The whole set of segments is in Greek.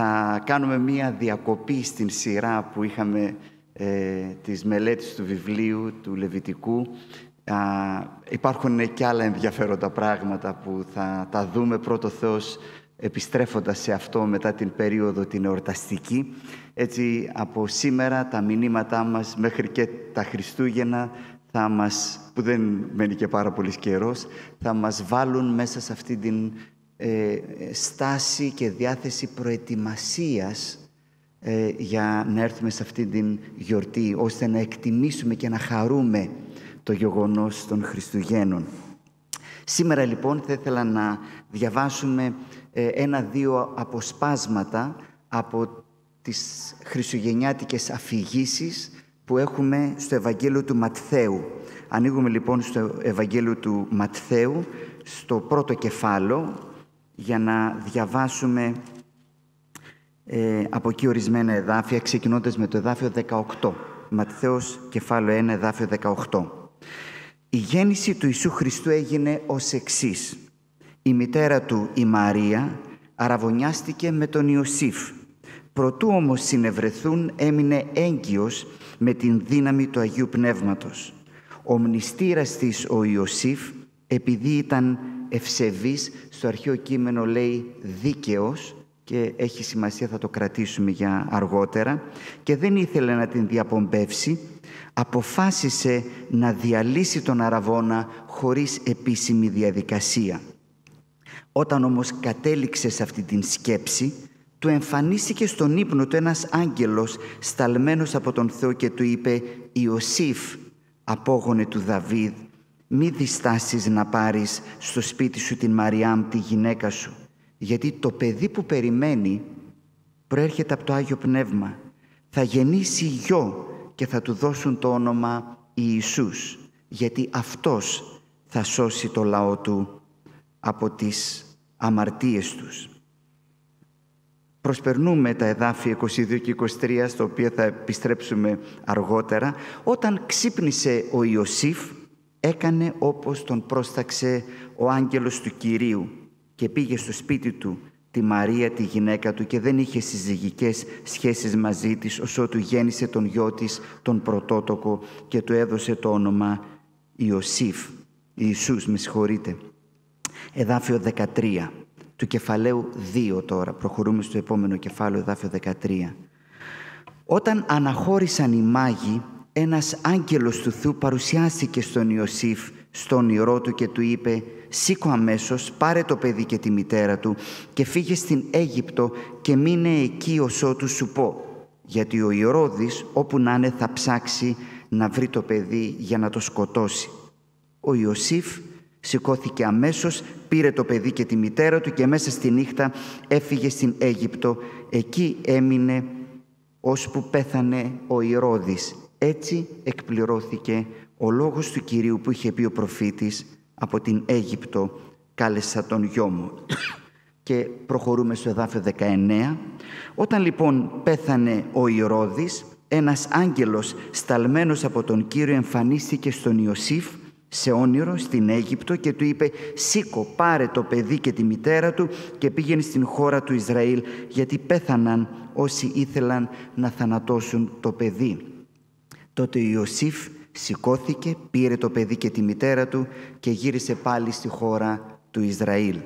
θα κάνουμε μία διακοπή στην σειρά που είχαμε ε, της μελέτης του βιβλίου του Λεβιτικού. Α, υπάρχουν και άλλα ενδιαφέροντα πράγματα που θα τα δούμε πρώτο Θεός επιστρέφοντας σε αυτό μετά την περίοδο την εορταστική. Έτσι, από σήμερα τα μηνύματά μας μέχρι και τα Χριστούγεννα θα μας, που δεν μένει και πάρα πολύς καιρός, θα μας βάλουν μέσα σε αυτή την ε, στάση και διάθεση προετοιμασίας ε, για να έρθουμε σε αυτή την γιορτή, ώστε να εκτιμήσουμε και να χαρούμε το γεγονός των Χριστουγέννων. Σήμερα λοιπόν θα ήθελα να διαβάσουμε ε, ένα-δύο αποσπάσματα από τις χριστουγεννιάτικες αφηγήσεις που έχουμε στο Ευαγγέλιο του Ματθαίου. Ανοίγουμε λοιπόν στο Ευαγγέλιο του Ματθαίου, στο πρώτο κεφάλαιο, για να διαβάσουμε ε, από εκεί ορισμένα εδάφια, ξεκινώντας με το εδάφιο 18. Ματθαίος, κεφάλαιο 1, εδάφιο 18. Η γέννηση του Ιησού Χριστού έγινε ως εξής. Η μητέρα του, η Μαρία, αραβωνιάστηκε με τον Ιωσήφ. Προτού όμως συνευρεθούν, έμεινε έγκυος με την δύναμη του Αγίου Πνεύματος. Ο μνηστήρας της, ο Ιωσήφ, επειδή ήταν ευσεβής, στο αρχαίο κείμενο λέει δίκαιος και έχει σημασία, θα το κρατήσουμε για αργότερα, και δεν ήθελε να την διαπομπεύσει, αποφάσισε να διαλύσει τον Αραβώνα χωρίς επίσημη διαδικασία. Όταν όμως κατέληξε σε αυτή την σκέψη, του εμφανίστηκε στον ύπνο του ένας άγγελος σταλμένος από τον Θεό και του είπε «Ιωσήφ, απόγονε του Δαβίδ, μη διστάσεις να πάρεις στο σπίτι σου την Μαριάμ, τη γυναίκα σου, γιατί το παιδί που περιμένει προέρχεται από το Άγιο Πνεύμα. Θα γεννήσει γιο και θα του δώσουν το όνομα Ιησούς, γιατί Αυτός θα σώσει το λαό του από τις αμαρτίες τους. Προσπερνούμε τα εδάφια 22 και 23, στο οποίο θα επιστρέψουμε αργότερα. Όταν ξύπνησε ο Ιωσήφ, έκανε όπως τον πρόσταξε ο άγγελος του Κυρίου και πήγε στο σπίτι του τη Μαρία, τη γυναίκα του και δεν είχε συζυγικές σχέσεις μαζί της, όσο του γέννησε τον γιο της, τον πρωτότοκο και του έδωσε το όνομα Ιωσήφ. Ιησούς, με συγχωρείτε. Εδάφιο 13 του κεφαλαίου 2 τώρα. Προχωρούμε στο επόμενο κεφάλαιο, εδάφιο 13. Όταν αναχώρησαν οι μάγοι, ένας άγγελος του Θεού παρουσιάστηκε στον Ιωσήφ, στον ηρώ του και του είπε «Σήκω αμέσως, πάρε το παιδί και τη μητέρα του και φύγε στην Αίγυπτο και μείνε εκεί ως ότου σου πω, γιατί ο Ηρώδης όπου να είναι θα ψάξει να βρει το παιδί για να το σκοτώσει». Ο Ιωσήφ σηκώθηκε αμέσως, πήρε το παιδί και τη μητέρα του και μέσα στη νύχτα έφυγε στην Αίγυπτο. Εκεί έμεινε ώσπου πέθανε ο Ηρώδης. Έτσι εκπληρώθηκε ο λόγος του Κυρίου που είχε πει ο προφήτης από την Αίγυπτο κάλεσα τον γιο μου. Και προχωρούμε στο εδάφιο 19. Όταν λοιπόν πέθανε ο Ηρώδης, ένας άγγελος σταλμένος από τον Κύριο εμφανίστηκε στον Ιωσήφ σε όνειρο στην Αίγυπτο και του είπε «Σήκω, πάρε το παιδί και τη μητέρα του και πήγαινε στην χώρα του Ισραήλ γιατί πέθαναν όσοι ήθελαν να θανατώσουν το παιδί». Τότε ο Ιωσήφ σηκώθηκε, πήρε το παιδί και τη μητέρα του και γύρισε πάλι στη χώρα του Ισραήλ.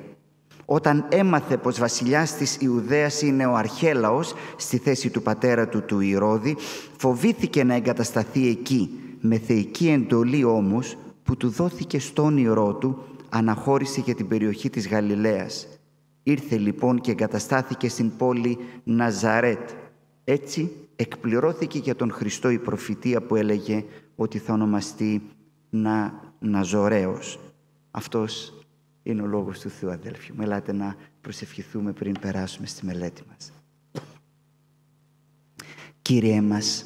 Όταν έμαθε πως βασιλιάς της Ιουδαίας είναι ο Αρχέλαος στη θέση του πατέρα του του Ηρώδη, φοβήθηκε να εγκατασταθεί εκεί. Με θεϊκή εντολή όμως που του δόθηκε στον όνειρό του, αναχώρησε για την περιοχή της Γαλιλαίας. Ήρθε λοιπόν και εγκαταστάθηκε στην πόλη Ναζαρέτ. Έτσι εκπληρώθηκε για τον Χριστό η προφητεία που έλεγε ότι θα ονομαστεί να, Ναζωραίος. Αυτός είναι ο λόγος του Θεού, αδέλφοι μου. Ελάτε να προσευχηθούμε πριν περάσουμε στη μελέτη μας. Κύριε μας,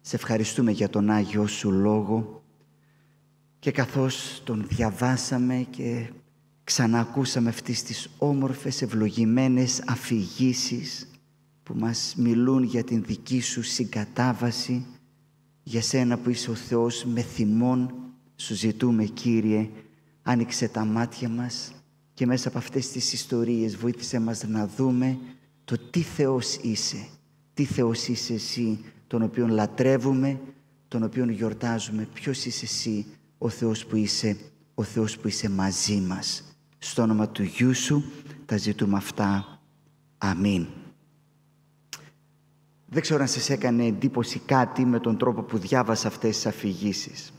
σε ευχαριστούμε για τον Άγιο Σου Λόγο και καθώς τον διαβάσαμε και ξανακούσαμε αυτές τις όμορφες ευλογημένες αφηγήσεις που μας μιλούν για την δική σου συγκατάβαση, για σένα που είσαι ο Θεός με θυμών, σου ζητούμε Κύριε, άνοιξε τα μάτια μας και μέσα από αυτές τις ιστορίες βοήθησε μας να δούμε το τι Θεός είσαι. Τι Θεός είσαι εσύ, τον οποίον λατρεύουμε, τον οποίον γιορτάζουμε. Ποιος είσαι εσύ, ο Θεός που είσαι, ο Θεός που είσαι μαζί μας. Στο όνομα του Γιού Σου τα ζητούμε αυτά. Αμήν. Δεν ξέρω αν σας έκανε εντύπωση κάτι με τον τρόπο που διάβασα αυτές τις αφηγήσεις.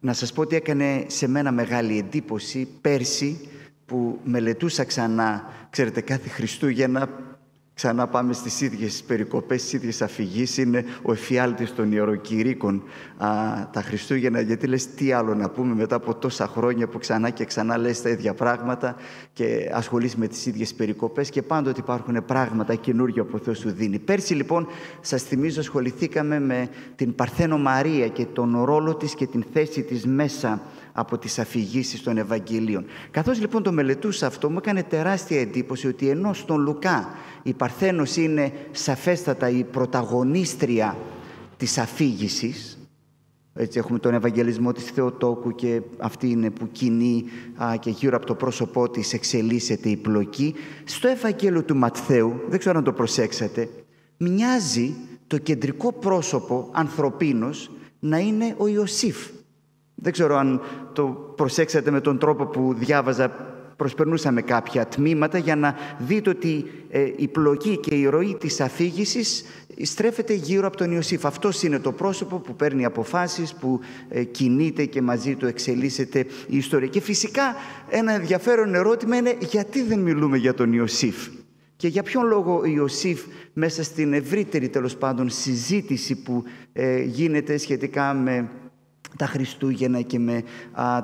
Να σας πω ότι έκανε σε μένα μεγάλη εντύπωση πέρσι που μελετούσα ξανά, ξέρετε, κάθε Χριστούγεννα Ξανά πάμε στις ίδιες περικοπές, στις ίδιες αφηγήσεις. Είναι ο εφιάλτης των ιεροκηρύκων α, τα Χριστούγεννα, γιατί λες τι άλλο να πούμε μετά από τόσα χρόνια που ξανά και ξανά λες τα ίδια πράγματα και ασχολείσαι με τις ίδιες περικοπές και πάντοτε υπάρχουν πράγματα καινούργια που ο Θεός σου δίνει. Πέρσι λοιπόν, σας θυμίζω, ασχοληθήκαμε με την Παρθένο Μαρία και τον ρόλο της και την θέση της μέσα από τις αφηγήσεις των Ευαγγελίων. Καθώς λοιπόν το μελετούσα αυτό, μου έκανε τεράστια εντύπωση ότι ενώ στον Λουκά η Παρθένος είναι σαφέστατα η πρωταγωνίστρια της αφήγησης, έτσι έχουμε τον Ευαγγελισμό της Θεοτόκου και αυτή είναι που κινεί και γύρω από το πρόσωπό της εξελίσσεται η πλοκή. Στο Ευαγγέλιο του Ματθαίου, δεν ξέρω αν το προσέξατε, μοιάζει το κεντρικό πρόσωπο ανθρωπίνος να είναι ο Ιωσήφ. Δεν ξέρω αν το προσέξατε με τον τρόπο που διάβαζα, προσπερνούσαμε κάποια τμήματα για να δείτε ότι ε, η πλοκή και η ροή της αφήγησης στρέφεται γύρω από τον Ιωσήφ. Αυτό είναι το πρόσωπο που παίρνει αποφάσεις, που ε, κινείται και μαζί του εξελίσσεται η ιστορία. Και φυσικά ένα ενδιαφέρον ερώτημα είναι γιατί δεν μιλούμε για τον Ιωσήφ; Και για ποιον λόγο ο Ιωσήφ μέσα στην ευρύτερη τέλος πάντων συζήτηση που ε, γίνεται σχετικά με τα Χριστούγεννα και με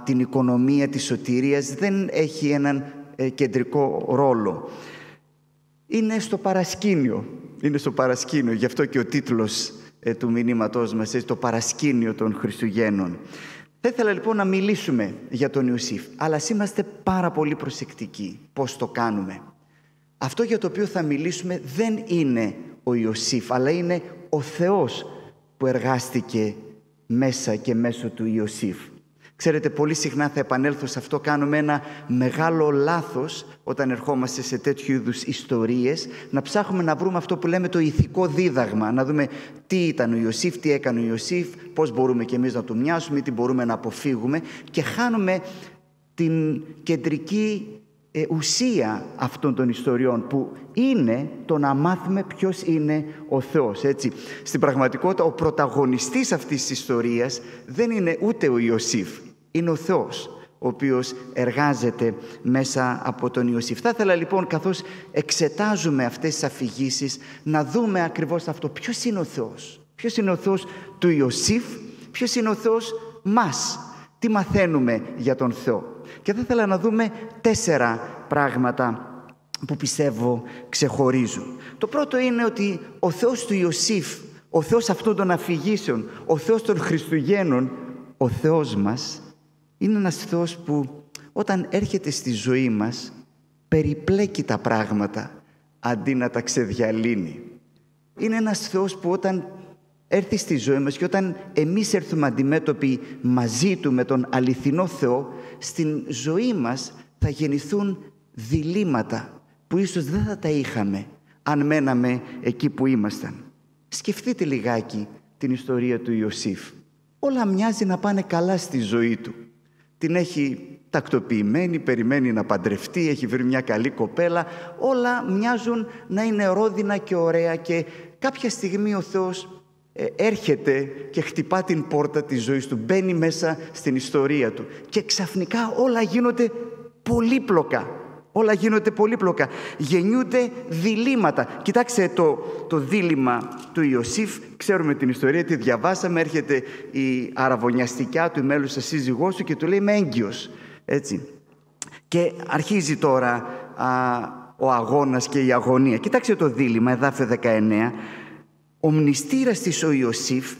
την οικονομία της σωτηρίας δεν έχει έναν ε, κεντρικό ρόλο. Είναι στο παρασκήνιο. Είναι στο παρασκήνιο. Γι' αυτό και ο τίτλος ε, του μηνύματός μας είναι το παρασκήνιο των Χριστουγέννων. Θα ήθελα λοιπόν να μιλήσουμε για τον Ιωσήφ, αλλά είμαστε πάρα πολύ προσεκτικοί πώς το κάνουμε. Αυτό για το οποίο θα μιλήσουμε δεν είναι ο Ιωσήφ, αλλά είναι ο Θεός που εργάστηκε μέσα και μέσω του Ιωσήφ. Ξέρετε, πολύ συχνά θα επανέλθω σε αυτό, κάνουμε ένα μεγάλο λάθος όταν ερχόμαστε σε τέτοιου είδους ιστορίες, να ψάχνουμε να βρούμε αυτό που λέμε το ηθικό δίδαγμα, να δούμε τι ήταν ο Ιωσήφ, τι έκανε ο Ιωσήφ, πώς μπορούμε και εμείς να του μοιάσουμε ή τι μπορούμε να αποφύγουμε. Και χάνουμε την κεντρική ε, ουσία αυτών των ιστοριών που είναι το να μάθουμε ποιος είναι ο Θεός. Έτσι. Στην πραγματικότητα ο πρωταγωνιστής αυτής της ιστορίας δεν είναι ούτε ο Ιωσήφ, είναι ο Θεός ο οποίος εργάζεται μέσα από τον Ιωσήφ. Θα ήθελα λοιπόν καθώς εξετάζουμε αυτές τις αφηγήσεις να δούμε ακριβώς αυτό. Ποιος είναι ο Θεός; Ποιος είναι ο Θεός του Ιωσήφ, ποιος είναι ο Θεός μας; Τι μαθαίνουμε για τον Θεό; Και θα ήθελα να δούμε τέσσερα πράγματα που πιστεύω ξεχωρίζουν. Το πρώτο είναι ότι ο Θεός του Ιωσήφ, ο Θεός αυτών των αφηγήσεων, ο Θεός των Χριστουγέννων, ο Θεός μας είναι ένας Θεός που όταν έρχεται στη ζωή μας περιπλέκει τα πράγματα αντί να τα ξεδιαλύνει. Είναι ένας Θεός που όταν έρθει στη ζωή μας και όταν εμείς έρθουμε αντιμέτωποι μαζί Του με τον αληθινό Θεό, στην ζωή μας θα γεννηθούν διλήμματα που ίσως δεν θα τα είχαμε αν μέναμε εκεί που ήμασταν. Σκεφτείτε λιγάκι την ιστορία του Ιωσήφ. Όλα μοιάζει να πάνε καλά στη ζωή του. Την έχει τακτοποιημένη, περιμένει να παντρευτεί, έχει βρει μια καλή κοπέλα. Όλα μοιάζουν να είναι ρόδινα και ωραία και κάποια στιγμή ο Θεός ε, έρχεται και χτυπά την πόρτα της ζωής του, μπαίνει μέσα στην ιστορία του και ξαφνικά όλα γίνονται πολύπλοκα. Όλα γίνονται πολύπλοκα. Γεννιούνται διλήμματα. Κοιτάξτε το, το δίλημα του Ιωσήφ. Ξέρουμε την ιστορία, τη διαβάσαμε. Έρχεται η αραβωνιαστικιά του, η μέλουσα σύζυγός του και του λέει «Είμαι έγκυος». Έτσι. Και αρχίζει τώρα α, ο αγώνας και η αγωνία. Κοιτάξτε το δίλημα, εδάφιο 19. Ο μνηστήρας της ο Ιωσήφ,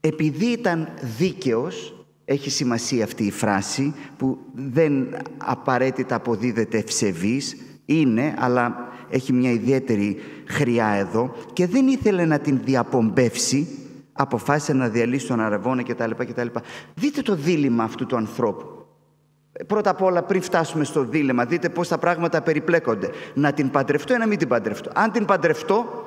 επειδή ήταν δίκαιος, έχει σημασία αυτή η φράση που δεν απαραίτητα αποδίδεται ευσεβής, είναι, αλλά έχει μια ιδιαίτερη χρειά εδώ και δεν ήθελε να την διαπομπεύσει, αποφάσισε να διαλύσει τον αραβόνα κτλ. κτλ. Δείτε το δίλημα αυτού του ανθρώπου. Πρώτα απ' όλα πριν φτάσουμε στο δίλημα, δείτε πώς τα πράγματα περιπλέκονται. Να την παντρευτώ ή να μην την παντρευτώ. Αν την παντρευτώ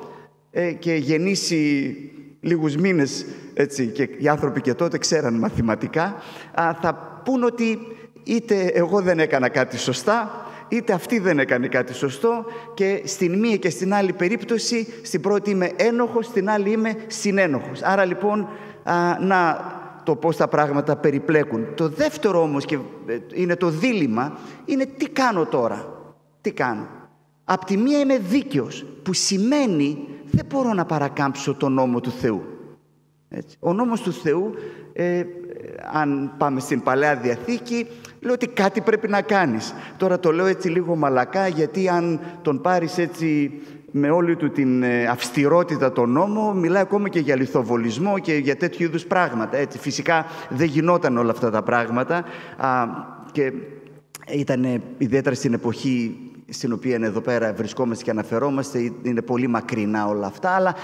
ε, και γεννήσει λίγους μήνες έτσι, και οι άνθρωποι και τότε ξέραν μαθηματικά, θα πούν ότι είτε εγώ δεν έκανα κάτι σωστά, είτε αυτή δεν έκανε κάτι σωστό και στην μία και στην άλλη περίπτωση, στην πρώτη είμαι ένοχος, στην άλλη είμαι συνένοχος. Άρα λοιπόν, να το πώς τα πράγματα περιπλέκουν. Το δεύτερο όμως και ε, είναι το δίλημα, είναι τι κάνω τώρα. Τι κάνω. Απ' τη μία είμαι δίκαιος, που σημαίνει δεν μπορώ να παρακάμψω τον νόμο του Θεού. Έτσι. Ο νόμος του Θεού, ε, αν πάμε στην Παλαιά Διαθήκη, λέει ότι κάτι πρέπει να κάνεις. Τώρα το λέω έτσι λίγο μαλακά, γιατί αν τον πάρεις έτσι με όλη του την ε, αυστηρότητα τον νόμο, μιλάει ακόμα και για λιθοβολισμό και για τέτοιου είδους πράγματα. Έτσι. Φυσικά δεν γινόταν όλα αυτά τα πράγματα α, και ήταν ιδιαίτερα στην εποχή στην οποία εδώ πέρα βρισκόμαστε και αναφερόμαστε, είναι πολύ μακρινά όλα αυτά, αλλά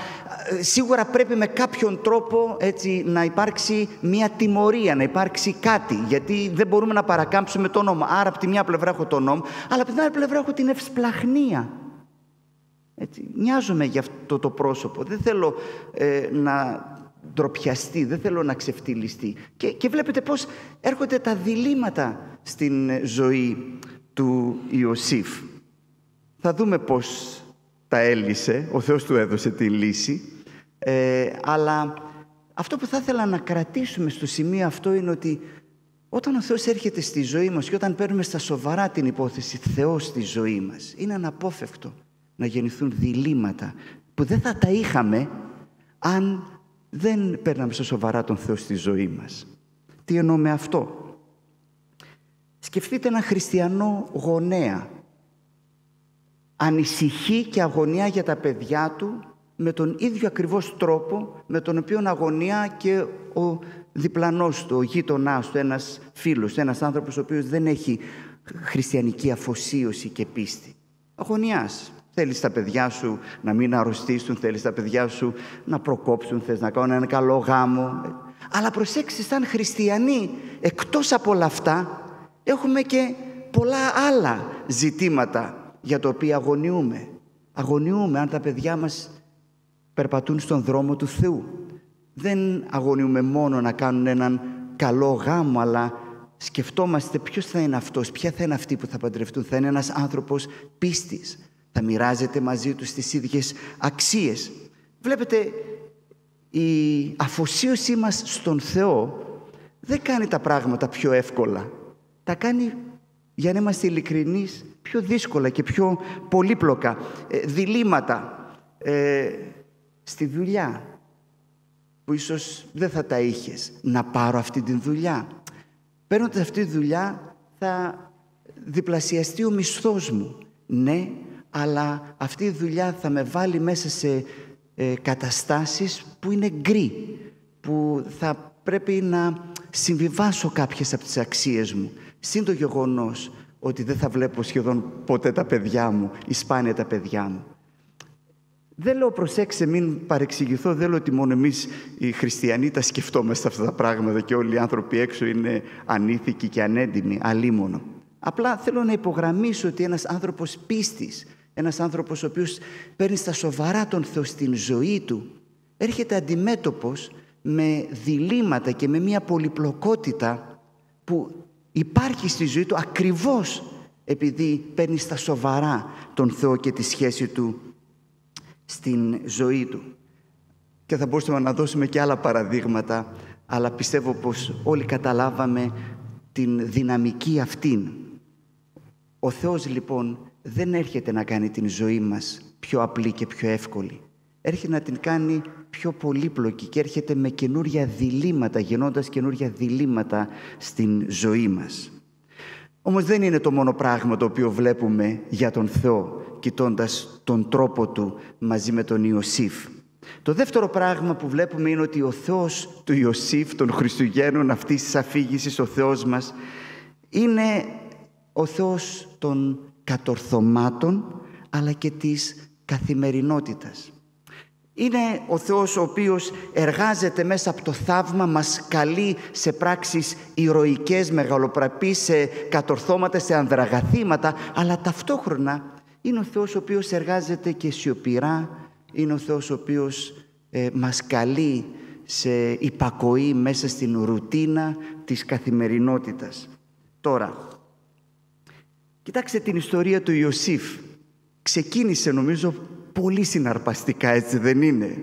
ε, σίγουρα πρέπει με κάποιον τρόπο έτσι, να υπάρξει μια τιμωρία, να υπάρξει κάτι, γιατί δεν μπορούμε να παρακάμψουμε τον νόμο. Άρα από τη μια πλευρά έχω τον νόμο, αλλά από την άλλη πλευρά έχω την ευσπλαχνία. Έτσι, νοιάζομαι για αυτό το πρόσωπο, δεν θέλω ε, να ντροπιαστεί, δεν θέλω να ξεφτυλιστεί. Και, και βλέπετε πώς έρχονται τα διλήμματα στην ζωή του Ιωσήφ. Θα δούμε πώς τα έλυσε, ο Θεός του έδωσε τη λύση, ε, αλλά αυτό που θα ήθελα να κρατήσουμε στο σημείο αυτό είναι ότι όταν ο Θεός έρχεται στη ζωή μας και όταν παίρνουμε στα σοβαρά την υπόθεση Θεός στη ζωή μας, είναι αναπόφευκτο να γεννηθούν διλήμματα που δεν θα τα είχαμε αν δεν παίρναμε στα σοβαρά τον Θεό στη ζωή μας. Τι εννοώ με αυτό; Σκεφτείτε ένα χριστιανό γονέα ανησυχεί και αγωνιά για τα παιδιά του με τον ίδιο ακριβώς τρόπο με τον οποίο αγωνιά και ο διπλανός του, ο γείτονάς του, ένας φίλος, ένας άνθρωπος ο οποίος δεν έχει χριστιανική αφοσίωση και πίστη. Αγωνιάς. Θέλεις τα παιδιά σου να μην αρρωστήσουν, θέλεις τα παιδιά σου να προκόψουν, θες να κάνουν ένα καλό γάμο. Αλλά προσέξτε, σαν χριστιανοί, εκτός από όλα αυτά, έχουμε και πολλά άλλα ζητήματα για το οποίο αγωνιούμε. Αγωνιούμε αν τα παιδιά μας περπατούν στον δρόμο του Θεού. Δεν αγωνιούμε μόνο να κάνουν έναν καλό γάμο, αλλά σκεφτόμαστε ποιος θα είναι αυτός, ποια θα είναι αυτοί που θα παντρευτούν. Θα είναι ένας άνθρωπος πίστης. Θα μοιράζεται μαζί τους τις ίδιες αξίες. Βλέπετε, η αφοσίωσή μας στον Θεό δεν κάνει τα πράγματα πιο εύκολα. Τα κάνει, για να είμαστε ειλικρινείς, πιο δύσκολα και πιο πολύπλοκα ε, διλήμματα ε, στη δουλειά που ίσως δεν θα τα είχες να πάρω αυτή τη δουλειά παίρνοντας αυτή τη δουλειά θα διπλασιαστεί ο μισθός μου ναι αλλά αυτή η δουλειά θα με βάλει μέσα σε ε, καταστάσεις που είναι γκρι που θα πρέπει να συμβιβάσω κάποιες από τις αξίες μου. Συν το γεγονός ότι δεν θα βλέπω σχεδόν ποτέ τα παιδιά μου ή σπάνια τα παιδιά μου. Δεν λέω προσέξτε μην παρεξηγηθώ, δεν λέω ότι μόνο εμείς οι χριστιανοί τα σκεφτόμαστε αυτά τα πράγματα και όλοι οι άνθρωποι έξω είναι ανήθικοι και ανέντιμοι, αλίμονο. Απλά θέλω να υπογραμμίσω ότι ένας άνθρωπος πίστης, ένας άνθρωπος ο οποίος παίρνει στα σοβαρά τον Θεό στην ζωή του, έρχεται αντιμέτωπος με διλήμματα και με μια πολυπλοκότητα που υπάρχει στη ζωή του ακριβώς επειδή παίρνει στα σοβαρά τον Θεό και τη σχέση του στην ζωή του. Και θα μπορούσαμε να δώσουμε και άλλα παραδείγματα, αλλά πιστεύω πως όλοι καταλάβαμε την δυναμική αυτήν. Ο Θεός λοιπόν δεν έρχεται να κάνει την ζωή μας πιο απλή και πιο εύκολη. Έρχεται να την κάνει πιο πολύπλοκη και έρχεται με καινούρια διλήμματα, γεννώντας καινούρια διλήμματα στην ζωή μας. Όμως δεν είναι το μόνο πράγμα το οποίο βλέπουμε για τον Θεό, κοιτώντας τον τρόπο Του μαζί με τον Ιωσήφ. Το δεύτερο πράγμα που βλέπουμε είναι ότι ο Θεός του Ιωσήφ, των Χριστουγέννων αυτής της αφήγησης, ο Θεός μας, είναι ο Θεός των κατορθωμάτων, αλλά και της καθημερινότητας. Είναι ο Θεός ο οποίος εργάζεται μέσα από το θαύμα, μας καλεί σε πράξεις ηρωικές, μεγαλοπραπείς, σε κατορθώματα, σε ανδραγαθήματα, αλλά ταυτόχρονα είναι ο Θεός ο οποίος εργάζεται και σιωπηρά, είναι ο Θεός ο οποίος ε, μας καλεί σε υπακοή μέσα στην ρουτίνα της καθημερινότητας. Τώρα, κοιτάξτε την ιστορία του Ιωσήφ. Ξεκίνησε νομίζω πολύ συναρπαστικά, έτσι δεν είναι;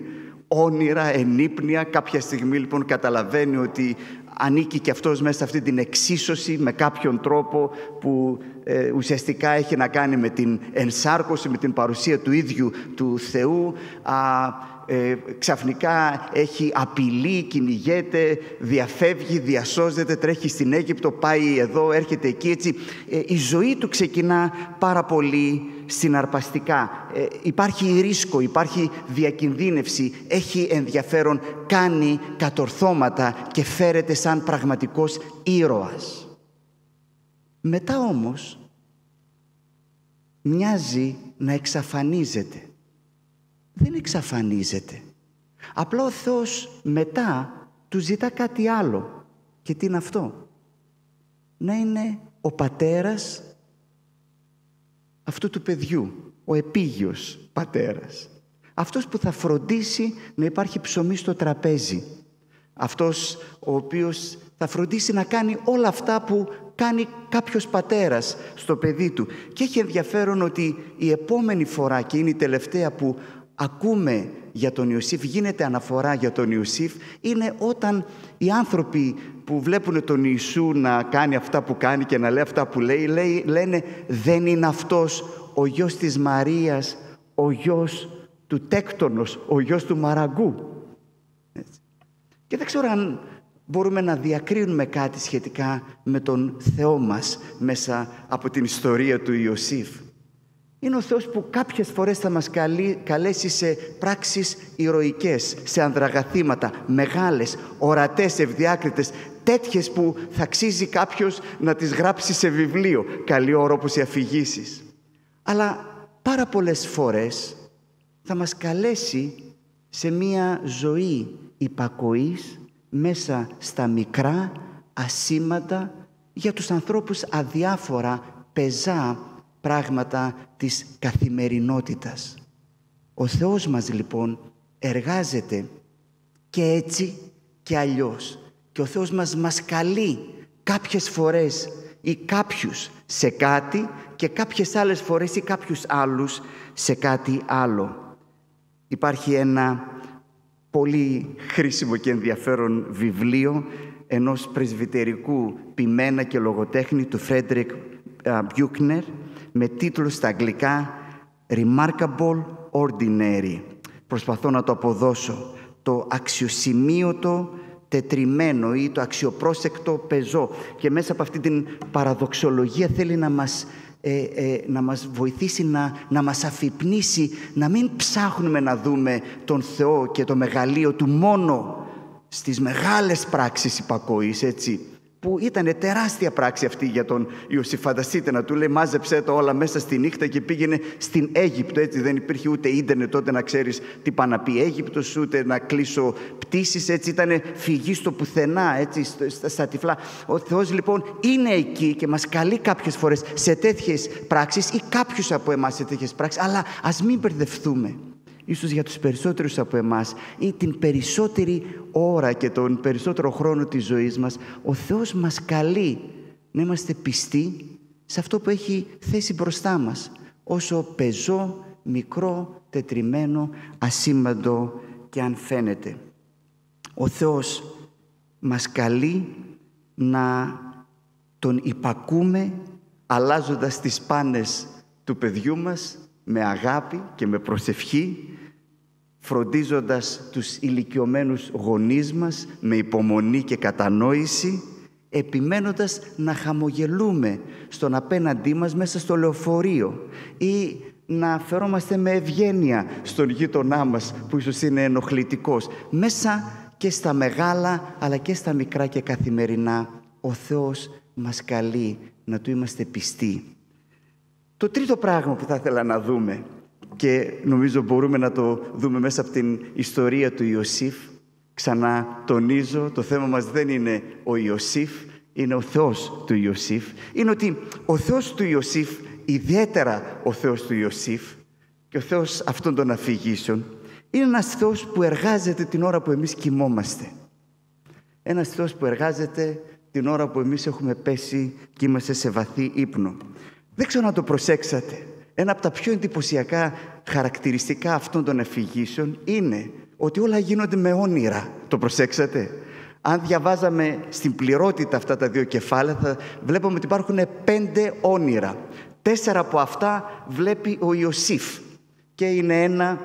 Όνειρα, ενύπνια, κάποια στιγμή λοιπόν καταλαβαίνει ότι ανήκει και αυτός μέσα σε αυτή την εξίσωση με κάποιον τρόπο που ε, ουσιαστικά έχει να κάνει με την ενσάρκωση, με την παρουσία του ίδιου του Θεού. Ε, ξαφνικά έχει απειλή, κυνηγέται, διαφεύγει, διασώζεται, τρέχει στην Αίγυπτο, πάει εδώ, έρχεται εκεί. Έτσι. Ε, η ζωή του ξεκινά πάρα πολύ συναρπαστικά. Ε, υπάρχει ρίσκο, υπάρχει διακινδύνευση, έχει ενδιαφέρον, κάνει κατορθώματα και φέρεται σαν πραγματικός ήρωας. Μετά όμως μοιάζει να εξαφανίζεται δεν εξαφανίζεται. Απλά ο Θεός μετά του ζητά κάτι άλλο. Και τι είναι αυτό; Να είναι ο πατέρας αυτού του παιδιού. Ο επίγειος πατέρας. Αυτός που θα φροντίσει να υπάρχει ψωμί στο τραπέζι. Αυτός ο οποίος θα φροντίσει να κάνει όλα αυτά που κάνει κάποιος πατέρας στο παιδί του. Και έχει ενδιαφέρον ότι η επόμενη φορά και είναι η τελευταία που ακούμε για τον Ιωσήφ, γίνεται αναφορά για τον Ιωσήφ, είναι όταν οι άνθρωποι που βλέπουν τον Ιησού να κάνει αυτά που κάνει και να λέει αυτά που λέει, λέει λένε δεν είναι αυτός ο γιος της Μαρίας, ο γιος του Τέκτονος, ο γιος του Μαραγκού. Και δεν ξέρω αν μπορούμε να διακρίνουμε κάτι σχετικά με τον Θεό μας μέσα από την ιστορία του Ιωσήφ. Είναι ο Θεός που κάποιες φορές θα μας καλέσει σε πράξεις ηρωικές, σε ανδραγαθήματα, μεγάλες, ορατές, ευδιάκριτες, τέτοιες που θα αξίζει κάποιος να τις γράψει σε βιβλίο, καλή ώρα όπως οι αφηγήσεις. Αλλά πάρα πολλές φορές θα μας καλέσει σε μία ζωή υπακοής μέσα στα μικρά, ασήμαντα, για τους ανθρώπους αδιάφορα, πεζά πράγματα της καθημερινότητας. Ο Θεός μας λοιπόν εργάζεται και έτσι και αλλιώς. Και ο Θεός μας μας καλεί κάποιες φορές ή κάποιους σε κάτι και κάποιες άλλες φορές ή κάποιους άλλους σε κάτι άλλο. Υπάρχει ένα πολύ χρήσιμο και ενδιαφέρον βιβλίο ενός πρεσβυτερικού ποιμένα και λογοτέχνη του Φρέντρικ Μπιούκνερ με τίτλο στα αγγλικά «Remarkable Ordinary». Προσπαθώ να το αποδώσω. Το αξιοσημείωτο τετριμένο ή το αξιοπρόσεκτο πεζό. Και μέσα από αυτή την παραδοξολογία θέλει να μας, ε, ε, να μας βοηθήσει, να, να μας αφυπνήσει, να μην ψάχνουμε να δούμε τον Θεό και το μεγαλείο Του μόνο στις μεγάλες πράξεις υπακοής, έτσι που ήταν τεράστια πράξη αυτή για τον Ιωσήφ. Φανταστείτε να του λέει μάζεψέ το όλα μέσα στη νύχτα και πήγαινε στην Αίγυπτο. Έτσι δεν υπήρχε ούτε ίντερνετ τότε να ξέρεις τι πάνε να πει Αίγυπτος, ούτε να κλείσω πτήσεις. Έτσι ήταν φυγή στο πουθενά, έτσι στα τυφλά. Ο Θεός λοιπόν είναι εκεί και μας καλεί κάποιες φορές σε τέτοιες πράξεις ή κάποιους από εμάς σε τέτοιες πράξεις. Αλλά ας μην μπερδευτούμε ίσως για τους περισσότερους από εμάς ή την περισσότερη ώρα και τον περισσότερο χρόνο της ζωής μας, ο Θεός μας καλεί να είμαστε πιστοί σε αυτό που έχει θέσει μπροστά μας, όσο πεζό, μικρό, τετριμένο, ασήμαντο και αν φαίνεται. Ο Θεός μας καλεί να τον υπακούμε αλλάζοντας τις πάνες του παιδιού μας με αγάπη και με προσευχή φροντίζοντας τους ηλικιωμένους γονείς μας με υπομονή και κατανόηση, επιμένοντας να χαμογελούμε στον απέναντί μας μέσα στο λεωφορείο ή να φερόμαστε με ευγένεια στον γείτονά μας που ίσως είναι ενοχλητικός. Μέσα και στα μεγάλα αλλά και στα μικρά και καθημερινά ο Θεός μας καλεί να του είμαστε πιστοί. Το τρίτο πράγμα που θα ήθελα να δούμε και νομίζω μπορούμε να το δούμε μέσα από την ιστορία του Ιωσήφ. Ξανά τονίζω, το θέμα μας δεν είναι ο Ιωσήφ, είναι ο Θεός του Ιωσήφ. Είναι ότι ο Θεός του Ιωσήφ, ιδιαίτερα ο Θεός του Ιωσήφ και ο Θεός αυτών των αφηγήσεων, είναι ένας Θεός που εργάζεται την ώρα που εμείς κοιμόμαστε. Ένας Θεός που εργάζεται την ώρα που εμείς έχουμε πέσει και είμαστε σε βαθύ ύπνο. Δεν ξέρω να το προσέξατε. Ένα από τα πιο εντυπωσιακά χαρακτηριστικά αυτών των αφηγήσεων είναι ότι όλα γίνονται με όνειρα. Το προσέξατε; Αν διαβάζαμε στην πληρότητα αυτά τα δύο κεφάλαια θα βλέπουμε ότι υπάρχουν πέντε όνειρα. Τέσσερα από αυτά βλέπει ο Ιωσήφ και είναι ένα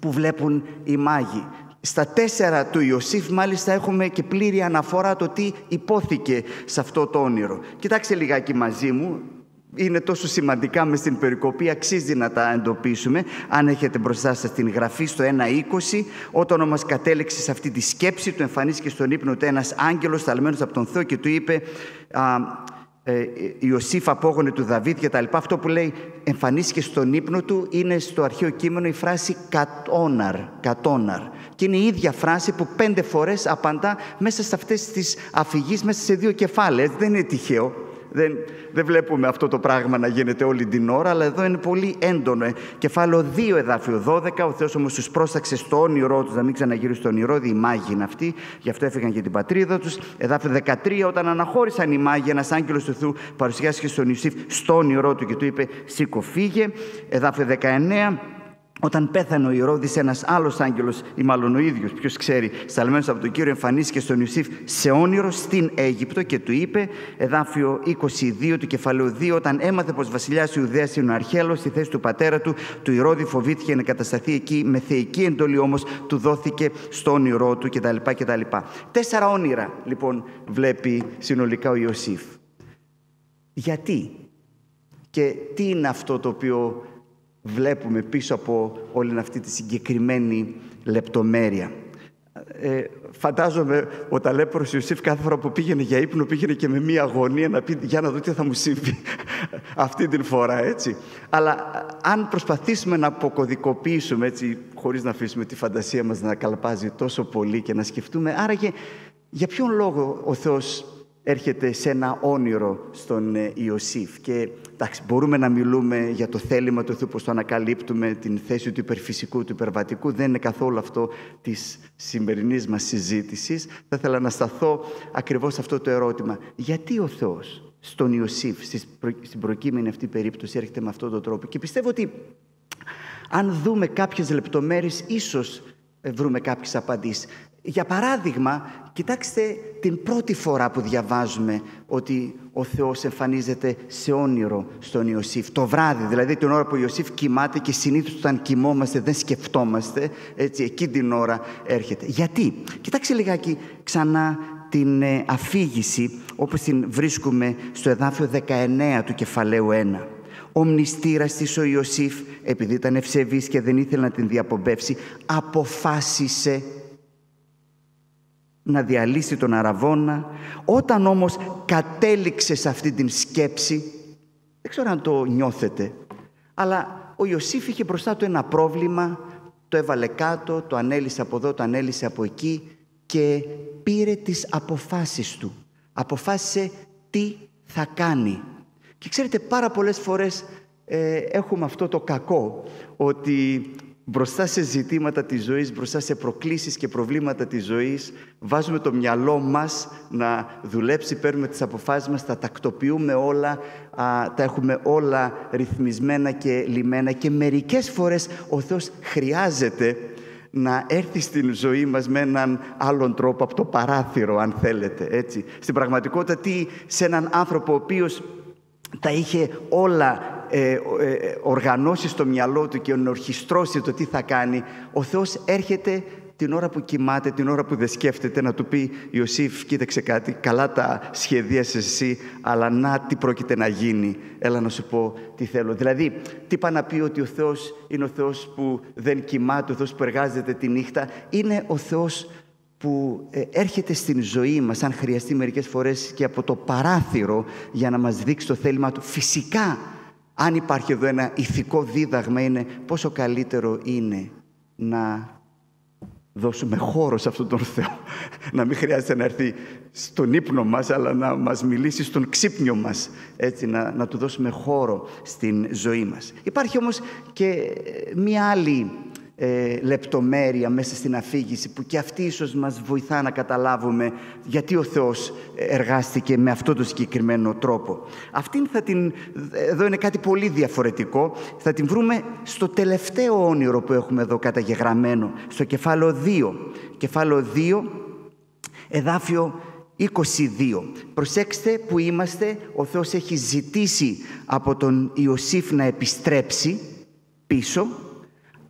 που βλέπουν οι μάγοι. Στα τέσσερα του Ιωσήφ μάλιστα έχουμε και πλήρη αναφορά το τι υπόθηκε σε αυτό το όνειρο. Κοιτάξτε λιγάκι μαζί μου, είναι τόσο σημαντικά μες στην περικοπή, αξίζει να τα εντοπίσουμε. Αν έχετε μπροστά σας την γραφή στο 1.20, όταν όμως κατέληξε σε αυτή τη σκέψη του, εμφανίστηκε στον ύπνο του ένας άγγελος θαλμένος από τον Θεό και του είπε α, ε, Ιωσήφ απόγονε του Δαβίδ και τα λοιπά. Αυτό που λέει εμφανίστηκε στον ύπνο του είναι στο αρχαίο κείμενο η φράση κατόναρ, κατόναρ. Και είναι η ίδια φράση που πέντε φορές απαντά μέσα σε αυτές τις αφηγείς, μέσα σε δύο κεφάλαια. Δεν είναι τυχαίο. Δεν, δεν βλέπουμε αυτό το πράγμα να γίνεται όλη την ώρα, αλλά εδώ είναι πολύ έντονο. Ε. Κεφάλαιο 2, εδάφιο 12. Ο Θεός όμως τους πρόσταξε στο όνειρό τους να μην ξαναγυρίσουν στο όνειρό, οι μάγοι είναι αυτοί, γι' αυτό έφυγαν και την πατρίδα τους. Εδάφιο 13, όταν αναχώρησαν οι μάγοι, ένας άγγελος του Θεού παρουσιάστηκε στον Ιωσήφ στο όνειρό του και του είπε: Σήκω, φύγε. Εδάφιο 19, όταν πέθανε ο Ηρώδης, ένας άλλος άγγελος, ή μάλλον ο ίδιος, ποιος ξέρει, σταλμένος από τον Κύριο, εμφανίστηκε στον Ιωσήφ σε όνειρο στην Αίγυπτο και του είπε, εδάφιο 22 του κεφαλαίου 2, όταν έμαθε πως βασιλιάς Ιουδαίας είναι ο Αρχέλος, στη θέση του πατέρα του, του Ηρώδη φοβήθηκε να κατασταθεί εκεί, με θεϊκή εντολή όμως του δόθηκε στο όνειρό του κτλ. κτλ. Τέσσερα όνειρα λοιπόν βλέπει συνολικά ο Ιωσήφ. Γιατί και τι είναι αυτό το οποίο βλέπουμε πίσω από όλη αυτή τη συγκεκριμένη λεπτομέρεια. Ε, φαντάζομαι ο ταλέπορος Ιωσήφ κάθε φορά που πήγαινε για ύπνο πήγαινε και με μία αγωνία να πει για να δω τι θα μου συμβεί αυτή την φορά έτσι. Αλλά αν προσπαθήσουμε να αποκωδικοποιήσουμε έτσι χωρίς να αφήσουμε τη φαντασία μας να καλπάζει τόσο πολύ και να σκεφτούμε άραγε για ποιον λόγο ο Θεός έρχεται σε ένα όνειρο στον ε, Ιωσήφ. Και εντάξει, μπορούμε να μιλούμε για το θέλημα του Θεού, πώς το ανακαλύπτουμε, την θέση του υπερφυσικού, του υπερβατικού. Δεν είναι καθόλου αυτό της σημερινής μας συζήτησης. Θα ήθελα να σταθώ ακριβώς σε αυτό το ερώτημα. Γιατί ο Θεός στον Ιωσήφ, στην προκείμενη αυτή περίπτωση, έρχεται με αυτόν τον τρόπο; Και πιστεύω ότι αν δούμε κάποιες λεπτομέρειες, ίσως βρούμε κάποιες απαντήσεις. Για παράδειγμα, κοιτάξτε την πρώτη φορά που διαβάζουμε ότι ο Θεός εμφανίζεται σε όνειρο στον Ιωσήφ. Το βράδυ, δηλαδή την ώρα που ο Ιωσήφ κοιμάται και συνήθως όταν κοιμόμαστε δεν σκεφτόμαστε, έτσι, εκεί την ώρα έρχεται. Γιατί, κοιτάξτε λιγάκι ξανά την ε, αφήγηση όπως την βρίσκουμε στο εδάφιο 19 του κεφαλαίου 1. Ο μνηστήρας της ο Ιωσήφ, επειδή ήταν ευσεβής και δεν ήθελε να την διαπομπεύσει, αποφάσισε να διαλύσει τον Αραβώνα. Όταν όμως κατέληξε σε αυτή την σκέψη, δεν ξέρω αν το νιώθετε, αλλά ο Ιωσήφ είχε μπροστά του ένα πρόβλημα, το έβαλε κάτω, το ανέλησε από εδώ, το ανέλησε από εκεί και πήρε τις αποφάσεις του. Αποφάσισε τι θα κάνει. Και ξέρετε πάρα πολλές φορές ε, έχουμε αυτό το κακό ότι μπροστά σε ζητήματα της ζωής, μπροστά σε προκλήσεις και προβλήματα της ζωής, βάζουμε το μυαλό μας να δουλέψει, παίρνουμε τις αποφάσεις μας, τα τακτοποιούμε όλα, τα έχουμε όλα ρυθμισμένα και λιμένα και μερικές φορές ο Θεός χρειάζεται να έρθει στην ζωή μας με έναν άλλον τρόπο από το παράθυρο, αν θέλετε, έτσι. Στην πραγματικότητα, τι σε έναν άνθρωπο ο οποίος τα είχε όλα ε, ε, οργανώσει στο μυαλό του και ορχιστρώσει το τι θα κάνει, ο Θεός έρχεται την ώρα που κοιμάται, την ώρα που δεν σκέφτεται, να του πει Ιωσήφ, κοίταξε κάτι, καλά τα σχεδίασες εσύ, αλλά να τι πρόκειται να γίνει, έλα να σου πω τι θέλω. Δηλαδή, τι πάει να πει ότι ο Θεός είναι ο Θεός που δεν κοιμάται, ο Θεός που εργάζεται τη νύχτα, είναι ο Θεός που ε, έρχεται στην ζωή μας, αν χρειαστεί μερικές φορές και από το παράθυρο για να μας δείξει το θέλημα του. Φυσικά Αν υπάρχει εδώ ένα ηθικό δίδαγμα είναι πόσο καλύτερο είναι να δώσουμε χώρο σε αυτόν τον Θεό. Να μην χρειάζεται να έρθει στον ύπνο μας, αλλά να μας μιλήσει στον ξύπνιο μας. Έτσι, να, να του δώσουμε χώρο στην ζωή μας. Υπάρχει όμως και μία άλλη ε, λεπτομέρεια μέσα στην αφήγηση που και αυτή ίσως μας βοηθά να καταλάβουμε γιατί ο Θεός εργάστηκε με αυτό το συγκεκριμένο τρόπο. Αυτήν θα την, εδώ είναι κάτι πολύ διαφορετικό, θα την βρούμε στο τελευταίο όνειρο που έχουμε εδώ καταγεγραμμένο, στο κεφάλαιο 2. Κεφάλαιο 2, εδάφιο 22. Προσέξτε που είμαστε, ο Θεός έχει ζητήσει από τον Ιωσήφ να επιστρέψει πίσω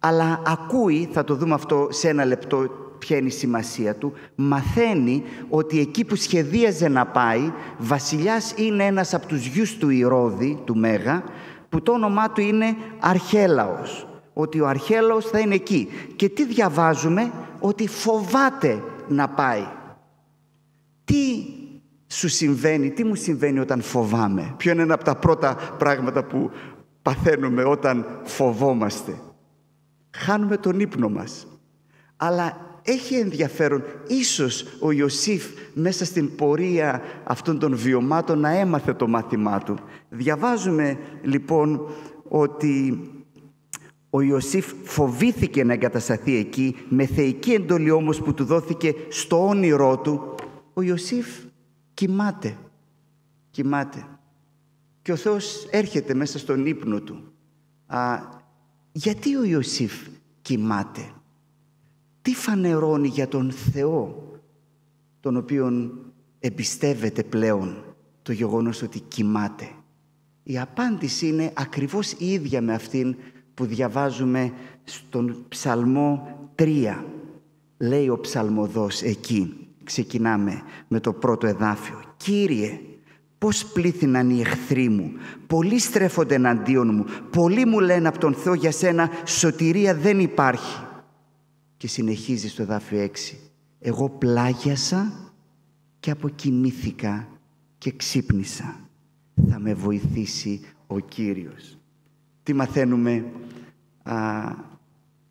αλλά ακούει, θα το δούμε αυτό σε ένα λεπτό ποια είναι η σημασία του, μαθαίνει ότι εκεί που σχεδίαζε να πάει, βασιλιάς είναι ένας από τους γιους του Ηρώδη, του Μέγα, που το όνομά του είναι Αρχέλαος. Ότι ο Αρχέλαος θα είναι εκεί. Και τι διαβάζουμε, ότι φοβάται να πάει. Τι σου συμβαίνει, τι μου συμβαίνει όταν φοβάμαι; Ποιο είναι ένα από τα πρώτα πράγματα που παθαίνουμε όταν φοβόμαστε; Χάνουμε τον ύπνο μας. Αλλά έχει ενδιαφέρον, ίσως ο Ιωσήφ μέσα στην πορεία αυτών των βιωμάτων να έμαθε το μάθημά του. Διαβάζουμε λοιπόν ότι ο Ιωσήφ φοβήθηκε να εγκατασταθεί εκεί, με θεϊκή εντολή όμως που του δόθηκε στο όνειρό του, ο Ιωσήφ κοιμάται, κοιμάται. Και ο Θεός έρχεται μέσα στον ύπνο του. Α, γιατί ο Ιωσήφ κοιμάται; Τι φανερώνει για τον Θεό, τον οποίον εμπιστεύεται πλέον το γεγονός ότι κοιμάται; Η απάντηση είναι ακριβώς η ίδια με αυτήν που διαβάζουμε στον Ψαλμό 3. Λέει ο ψαλμοδός εκεί, ξεκινάμε με το πρώτο εδάφιο. «Κύριε, Πώς πλήθυναν οι εχθροί μου, πολλοί στρέφονται εναντίον μου, πολλοί μου λένε από τον Θεό για σένα σωτηρία δεν υπάρχει. Και συνεχίζει στο δάφιο 6. Εγώ πλάγιασα και αποκοιμήθηκα και ξύπνησα. Θα με βοηθήσει ο Κύριος. Τι μαθαίνουμε α,